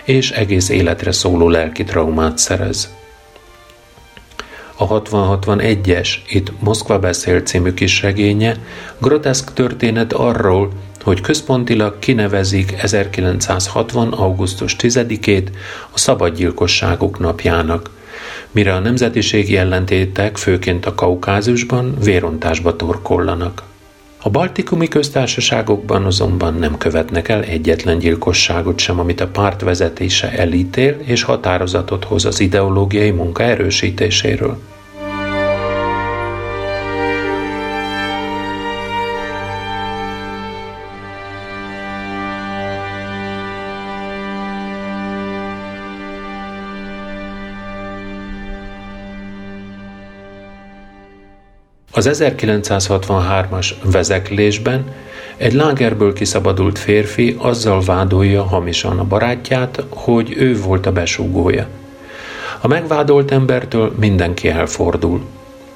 és egész életre szóló lelki traumát szerez. A 60-61-es, itt Moszkva beszél című kis regénye, groteszk történet arról, hogy központilag kinevezik 1960. augusztus 10-ét a szabadgyilkosságok napjának, mire a nemzetiségi ellentétek főként a Kaukázusban vérontásba torkollanak. A baltikumi köztársaságokban azonban nem követnek el egyetlen gyilkosságot sem, amit a párt vezetése elítél és határozatot hoz az ideológiai munka erősítéséről. Az 1963-as vezeklésben egy lágerből kiszabadult férfi azzal vádolja hamisan a barátját, hogy ő volt a besúgója. A megvádolt embertől mindenki elfordul.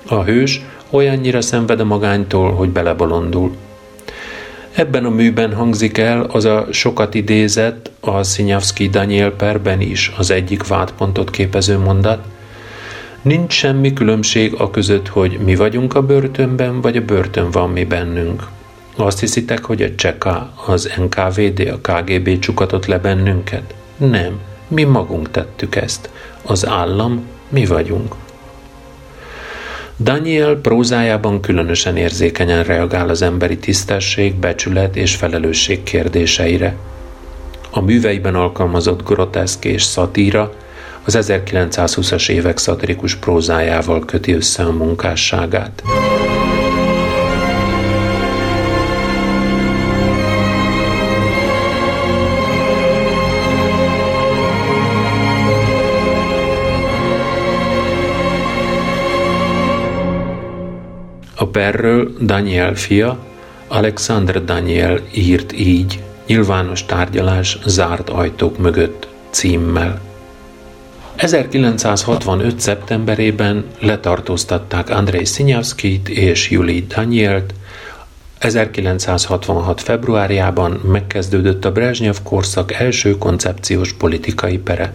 A hős olyannyira szenved a magánytól, hogy belebolondul. Ebben a műben hangzik el az a sokat idézett, a Szinyavszki Daniel perben is az egyik vádpontot képező mondat – Nincs semmi különbség a között, hogy mi vagyunk a börtönben, vagy a börtön van mi bennünk. Azt hiszitek, hogy a Cseka, az NKVD, a KGB csukatott le bennünket? Nem, mi magunk tettük ezt. Az állam mi vagyunk. Daniel prózájában különösen érzékenyen reagál az emberi tisztesség, becsület és felelősség kérdéseire. A műveiben alkalmazott groteszk és szatíra az 1920-as évek szatirikus prózájával köti össze a munkásságát. A perről Daniel fia, Alexander Daniel írt így, nyilvános tárgyalás zárt ajtók mögött címmel. 1965. szeptemberében letartóztatták Andrei Szinyavszkit és Juli Danielt, 1966. februárjában megkezdődött a Brezsnyev korszak első koncepciós politikai pere.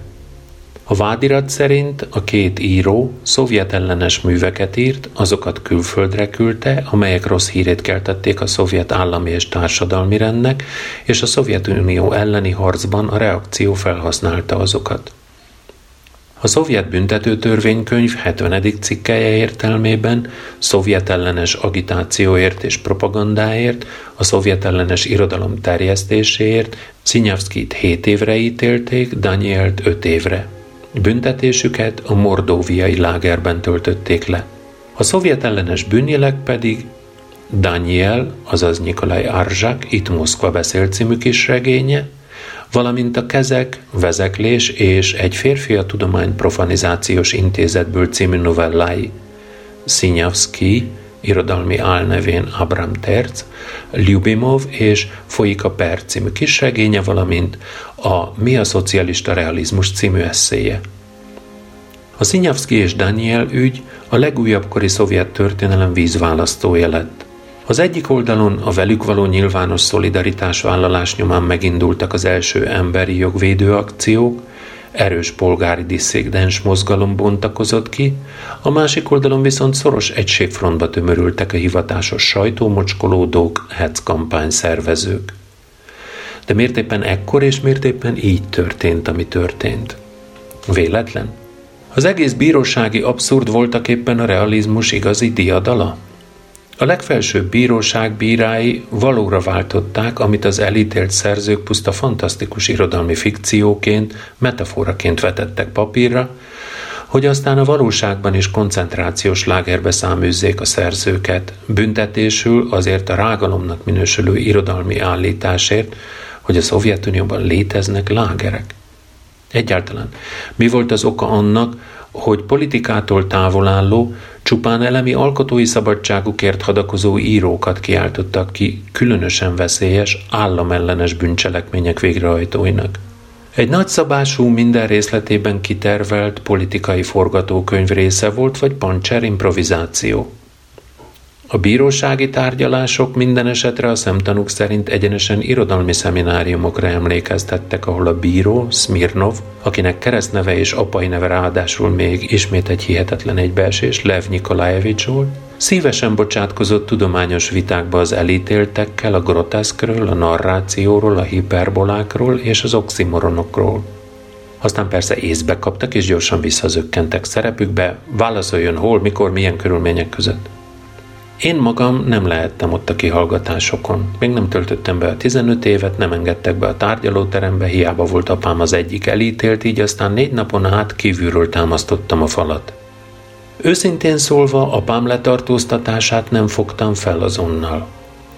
A vádirat szerint a két író szovjet ellenes műveket írt, azokat külföldre küldte, amelyek rossz hírét keltették a szovjet állami és társadalmi rendnek, és a Szovjetunió elleni harcban a reakció felhasználta azokat. A szovjet büntetőtörvénykönyv 70. cikkelje értelmében szovjet ellenes agitációért és propagandáért, a szovjet ellenes irodalom terjesztéséért Szinyavszkit 7 évre ítélték, Danielt 5 évre. Büntetésüket a mordóviai lágerben töltötték le. A szovjet ellenes bűnjelek pedig Daniel, azaz Nikolaj Arzsák, itt Moszkva beszélt című kis regénye, valamint a Kezek, Vezeklés és Egy férfi a tudomány profanizációs intézetből című novellái. Szinyavszki, irodalmi álnevén Abram Terc, Lyubimov és Folyik a Per című kisregénye, valamint a Mi a szocialista realizmus című eszéje. A Szinyavszki és Daniel ügy a legújabb kori szovjet történelem vízválasztója lett. Az egyik oldalon a velük való nyilvános szolidaritás vállalás nyomán megindultak az első emberi jogvédő akciók, erős polgári disszidens mozgalom bontakozott ki, a másik oldalon viszont szoros egységfrontba tömörültek a hivatásos sajtómocskolódók, hetz kampány szervezők. De miért éppen ekkor és miért éppen így történt, ami történt? Véletlen? Az egész bírósági abszurd voltak éppen a realizmus igazi diadala? A legfelsőbb bíróság bírái valóra váltották, amit az elítélt szerzők puszta fantasztikus irodalmi fikcióként, metaforaként vetettek papírra, hogy aztán a valóságban is koncentrációs lágerbe száműzzék a szerzőket, büntetésül azért a rágalomnak minősülő irodalmi állításért, hogy a Szovjetunióban léteznek lágerek. Egyáltalán mi volt az oka annak, hogy politikától távol álló, csupán elemi alkotói szabadságukért hadakozó írókat kiáltottak ki különösen veszélyes, államellenes bűncselekmények végrehajtóinak. Egy nagyszabású, minden részletében kitervelt politikai forgatókönyv része volt, vagy pancser improvizáció. A bírósági tárgyalások minden esetre a szemtanúk szerint egyenesen irodalmi szemináriumokra emlékeztettek, ahol a bíró, Smirnov, akinek keresztneve és apai neve ráadásul még ismét egy hihetetlen egybeesés, Lev Nikolajevics volt, Szívesen bocsátkozott tudományos vitákba az elítéltekkel a groteszkről, a narrációról, a hiperbolákról és az oximoronokról. Aztán persze észbe kaptak és gyorsan visszazökkentek szerepükbe, válaszoljon hol, mikor, milyen körülmények között. Én magam nem lehettem ott a kihallgatásokon. Még nem töltöttem be a 15 évet, nem engedtek be a tárgyalóterembe, hiába volt apám az egyik elítélt, így aztán négy napon át kívülről támasztottam a falat. Őszintén szólva, apám letartóztatását nem fogtam fel azonnal.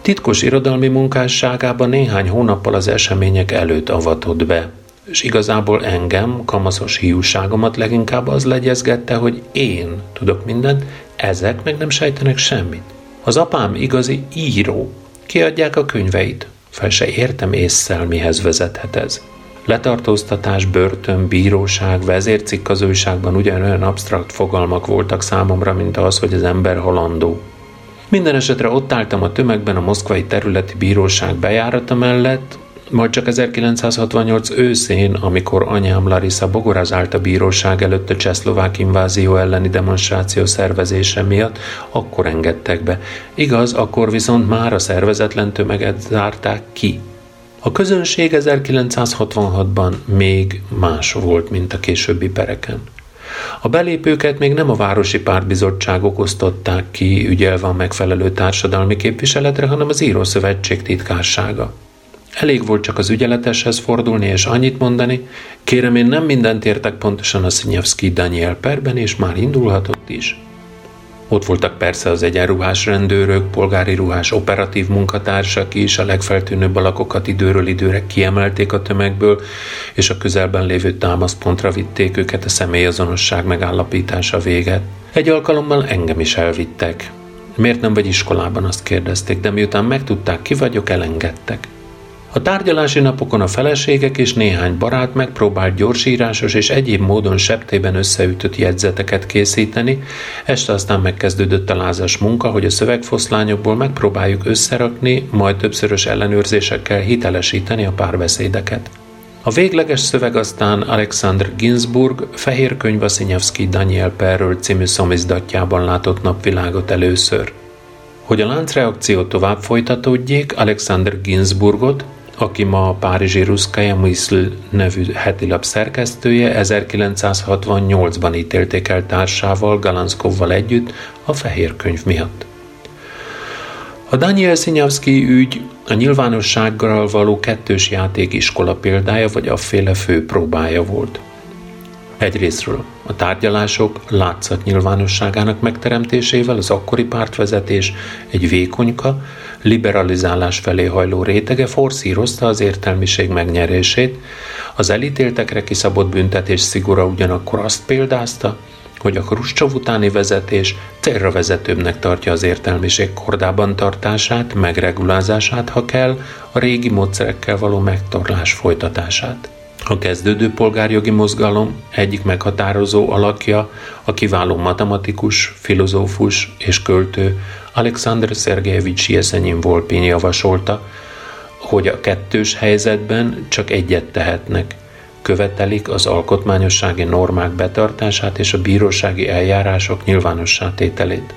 Titkos irodalmi munkásságában néhány hónappal az események előtt avatott be, és igazából engem, kamaszos hiúságomat leginkább az legyezgette, hogy én tudok mindent, ezek meg nem sejtenek semmit. Az apám igazi író. Kiadják a könyveit. Fel se értem észszel, mihez vezethet ez. Letartóztatás, börtön, bíróság, vezércikk az újságban ugyanolyan absztrakt fogalmak voltak számomra, mint az, hogy az ember halandó. Minden esetre ott álltam a tömegben a moszkvai területi bíróság bejárata mellett, majd csak 1968 őszén, amikor anyám Larissa bogorazált a bíróság előtt a csehszlovák invázió elleni demonstráció szervezése miatt, akkor engedtek be. Igaz, akkor viszont már a szervezetlen tömeget zárták ki. A közönség 1966-ban még más volt, mint a későbbi pereken. A belépőket még nem a városi pártbizottságok osztották ki, ügyelve a megfelelő társadalmi képviseletre, hanem az Írószövetség titkársága. Elég volt csak az ügyeleteshez fordulni és annyit mondani, kérem én nem mindent értek pontosan a Szinyevszki Daniel perben, és már indulhatott is. Ott voltak persze az egyenruhás rendőrök, polgári ruhás operatív munkatársak is, a legfeltűnőbb alakokat időről időre kiemelték a tömegből, és a közelben lévő támaszpontra vitték őket a személyazonosság megállapítása véget. Egy alkalommal engem is elvittek. Miért nem vagy iskolában, azt kérdezték, de miután megtudták, ki vagyok, elengedtek. A tárgyalási napokon a feleségek és néhány barát megpróbált gyorsírásos és egyéb módon septében összeütött jegyzeteket készíteni, este aztán megkezdődött a lázas munka, hogy a szövegfoszlányokból megpróbáljuk összerakni, majd többszörös ellenőrzésekkel hitelesíteni a párbeszédeket. A végleges szöveg aztán Alexander Ginsburg fehér könyv a Szinyavszki Daniel Perről című szomizdatjában látott napvilágot először. Hogy a láncreakció tovább folytatódjék, Alexander Ginsburgot, aki ma a Párizsi Ruszkaja Mysl nevű hetilap szerkesztője, 1968-ban ítélték el társával, Galanszkovval együtt a fehér könyv miatt. A Daniel Szinyavszki ügy a nyilvánossággal való kettős játékiskola példája, vagy a féle fő próbája volt. Egyrésztről a tárgyalások látszat nyilvánosságának megteremtésével az akkori pártvezetés egy vékonyka, liberalizálás felé hajló rétege forszírozta az értelmiség megnyerését, az elítéltekre kiszabott büntetés szigora ugyanakkor azt példázta, hogy a Kruscsov utáni vezetés célra vezetőbbnek tartja az értelmiség kordában tartását, megregulázását, ha kell, a régi módszerekkel való megtorlás folytatását. A kezdődő polgárjogi mozgalom egyik meghatározó alakja, a kiváló matematikus, filozófus és költő Alexander Szergejevics Jeszenyin Volpin javasolta, hogy a kettős helyzetben csak egyet tehetnek. Követelik az alkotmányossági normák betartását és a bírósági eljárások nyilvánossá tételét.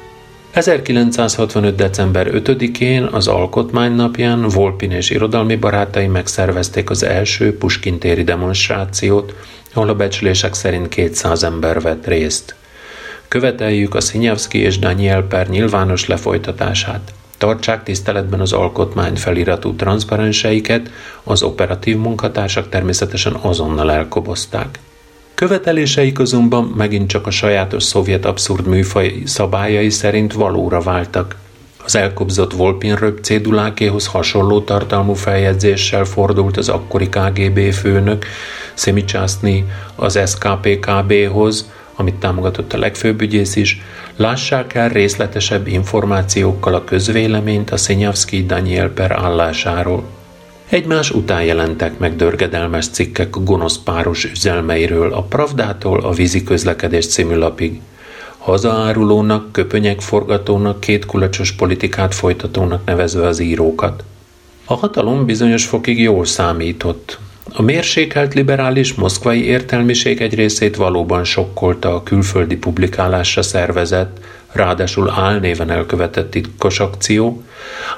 1965. december 5-én az Alkotmány napján Volpin és irodalmi barátai megszervezték az első Puskintéri demonstrációt, ahol a becslések szerint 200 ember vett részt. Követeljük a Szinyavszki és Daniel per nyilvános lefolytatását. Tartsák tiszteletben az alkotmány feliratú transzparenseiket, az operatív munkatársak természetesen azonnal elkobozták. Követeléseik azonban megint csak a sajátos szovjet abszurd műfaj szabályai szerint valóra váltak. Az elkobzott Volpin röp cédulákéhoz hasonló tartalmú feljegyzéssel fordult az akkori KGB főnök, Szemicsászny az SKPKB-hoz, amit támogatott a legfőbb ügyész is, lássák el részletesebb információkkal a közvéleményt a Szenyavszki Daniel per állásáról. Egymás után jelentek meg dörgedelmes cikkek a gonosz páros üzelmeiről a Pravdától a vízi közlekedés című lapig. Hazaárulónak, köpönyek forgatónak, két kulacsos politikát folytatónak nevezve az írókat. A hatalom bizonyos fokig jól számított. A mérsékelt liberális moszkvai értelmiség egy részét valóban sokkolta a külföldi publikálásra szervezett, ráadásul álnéven elkövetett titkos akció,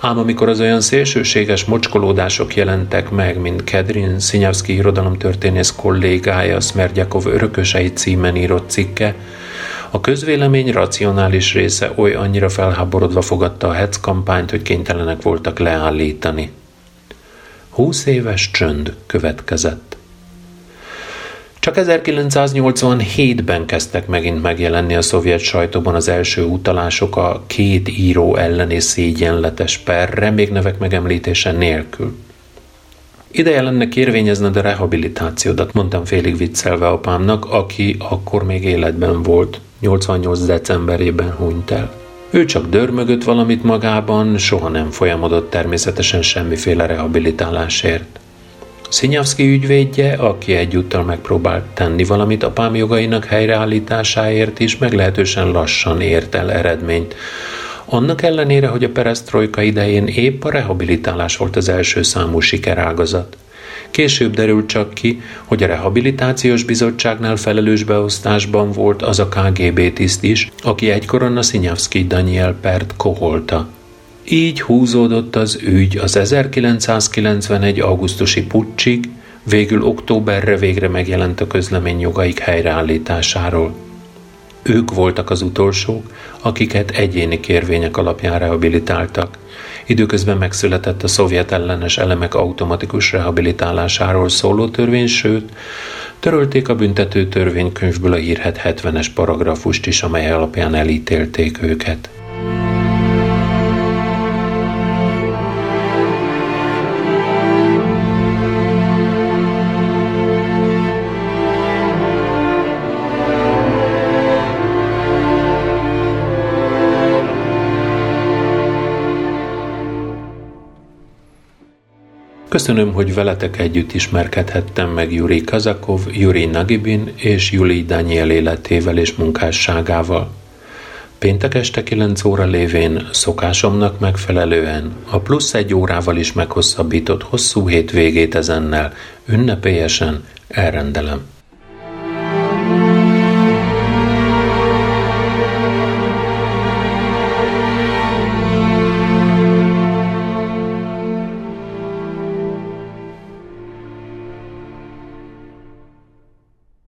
ám amikor az olyan szélsőséges mocskolódások jelentek meg, mint Kedrin Szinyavszki irodalomtörténész kollégája Smerdjakov örökösei címen írott cikke, a közvélemény racionális része oly annyira felháborodva fogadta a hetz kampányt, hogy kénytelenek voltak leállítani. Húsz éves csönd következett. Csak 1987-ben kezdtek megint megjelenni a szovjet sajtóban az első utalások a két író elleni szégyenletes perre, még nevek megemlítése nélkül. Ideje lenne kérvényezned a rehabilitációdat, mondtam félig viccelve apámnak, aki akkor még életben volt, 88. decemberében hunyt el. Ő csak dörmögött valamit magában, soha nem folyamodott természetesen semmiféle rehabilitálásért. Szinyavszki ügyvédje, aki egyúttal megpróbált tenni valamit apám jogainak helyreállításáért is, meglehetősen lassan ért el eredményt. Annak ellenére, hogy a peresztrojka idején épp a rehabilitálás volt az első számú sikerágazat. Később derült csak ki, hogy a rehabilitációs bizottságnál felelős beosztásban volt az a KGB tiszt is, aki egykoron a Szinyavszki Daniel Pert koholta. Így húzódott az ügy az 1991. augusztusi pucsig, végül októberre végre megjelent a közlemény jogaik helyreállításáról. Ők voltak az utolsók, akiket egyéni kérvények alapján rehabilitáltak. Időközben megszületett a szovjet ellenes elemek automatikus rehabilitálásáról szóló törvény, sőt, törölték a büntető törvénykönyvből a hírhet 70-es paragrafust is, amely alapján elítélték őket. Köszönöm, hogy veletek együtt ismerkedhettem meg Juri Kazakov, Juri Nagibin és Juli Daniel életével és munkásságával. Péntek este 9 óra lévén szokásomnak megfelelően a plusz egy órával is meghosszabbított hosszú hét végét ezennel ünnepélyesen elrendelem.